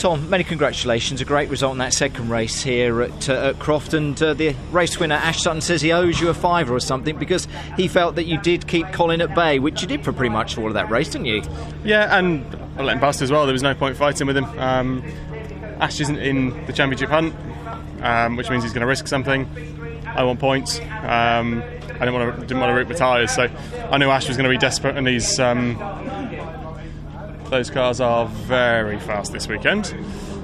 Tom, many congratulations. A great result in that second race here at, uh, at Croft. And uh, the race winner, Ash Sutton, says he owes you a fiver or something because he felt that you did keep Colin at bay, which you did for pretty much all of that race, didn't you? Yeah, and I let him bust as well. There was no point fighting with him. Um, Ash isn't in the championship hunt, um, which means he's going to risk something. I want points. Um, I didn't want to didn't rip my tyres, so I knew Ash was going to be desperate, and he's um, those cars are very fast this weekend.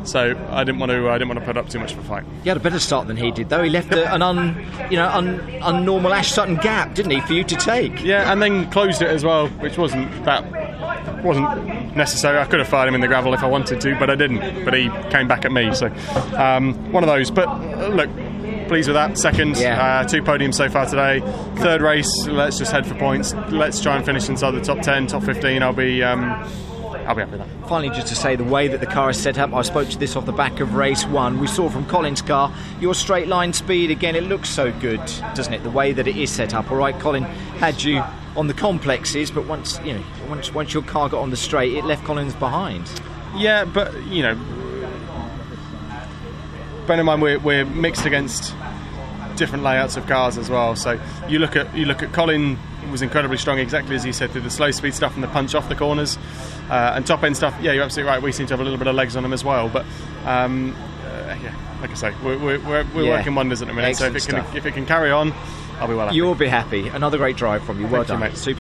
So I didn't want to. I didn't want to put up too much of a fight. He had a better start than he did, though. He left a, an un, you know, un, unnormal Ash Sutton gap, didn't he, for you to take? Yeah, and then closed it as well, which wasn't that wasn't necessary. I could have fired him in the gravel if I wanted to, but I didn't. But he came back at me, so um, one of those. But uh, look, pleased with that. Second, Yeah. uh, two podiums so far today. Third race, let's just head for points. Let's try and finish inside the top ten, top fifteen. I'll be. Um, I'll be happy with that. Finally, just to say the way that the car is set up, I spoke to this off the back of race one. We saw from Colin's car your straight line speed again. It looks so good, doesn't it? The way that it is set up. All right, Colin had you on the complexes, but once you know, once once your car got on the straight, it left Colin's behind. Yeah, but you know, bear in mind we're, we're mixed against different layouts of cars as well. So you look at you look at Colin was incredibly strong, exactly as you said, through the slow speed stuff and the punch off the corners, uh, and top end stuff. Yeah, you're absolutely right. We seem to have a little bit of legs on them as well, but. Um, uh, yeah, like I say, we're, we're, we're, we're Yeah. working wonders at the minute. so if it can stuff. if it can carry on, I'll be well happy. You'll be happy. Another great drive from you. Well Thank you, done. mate. Super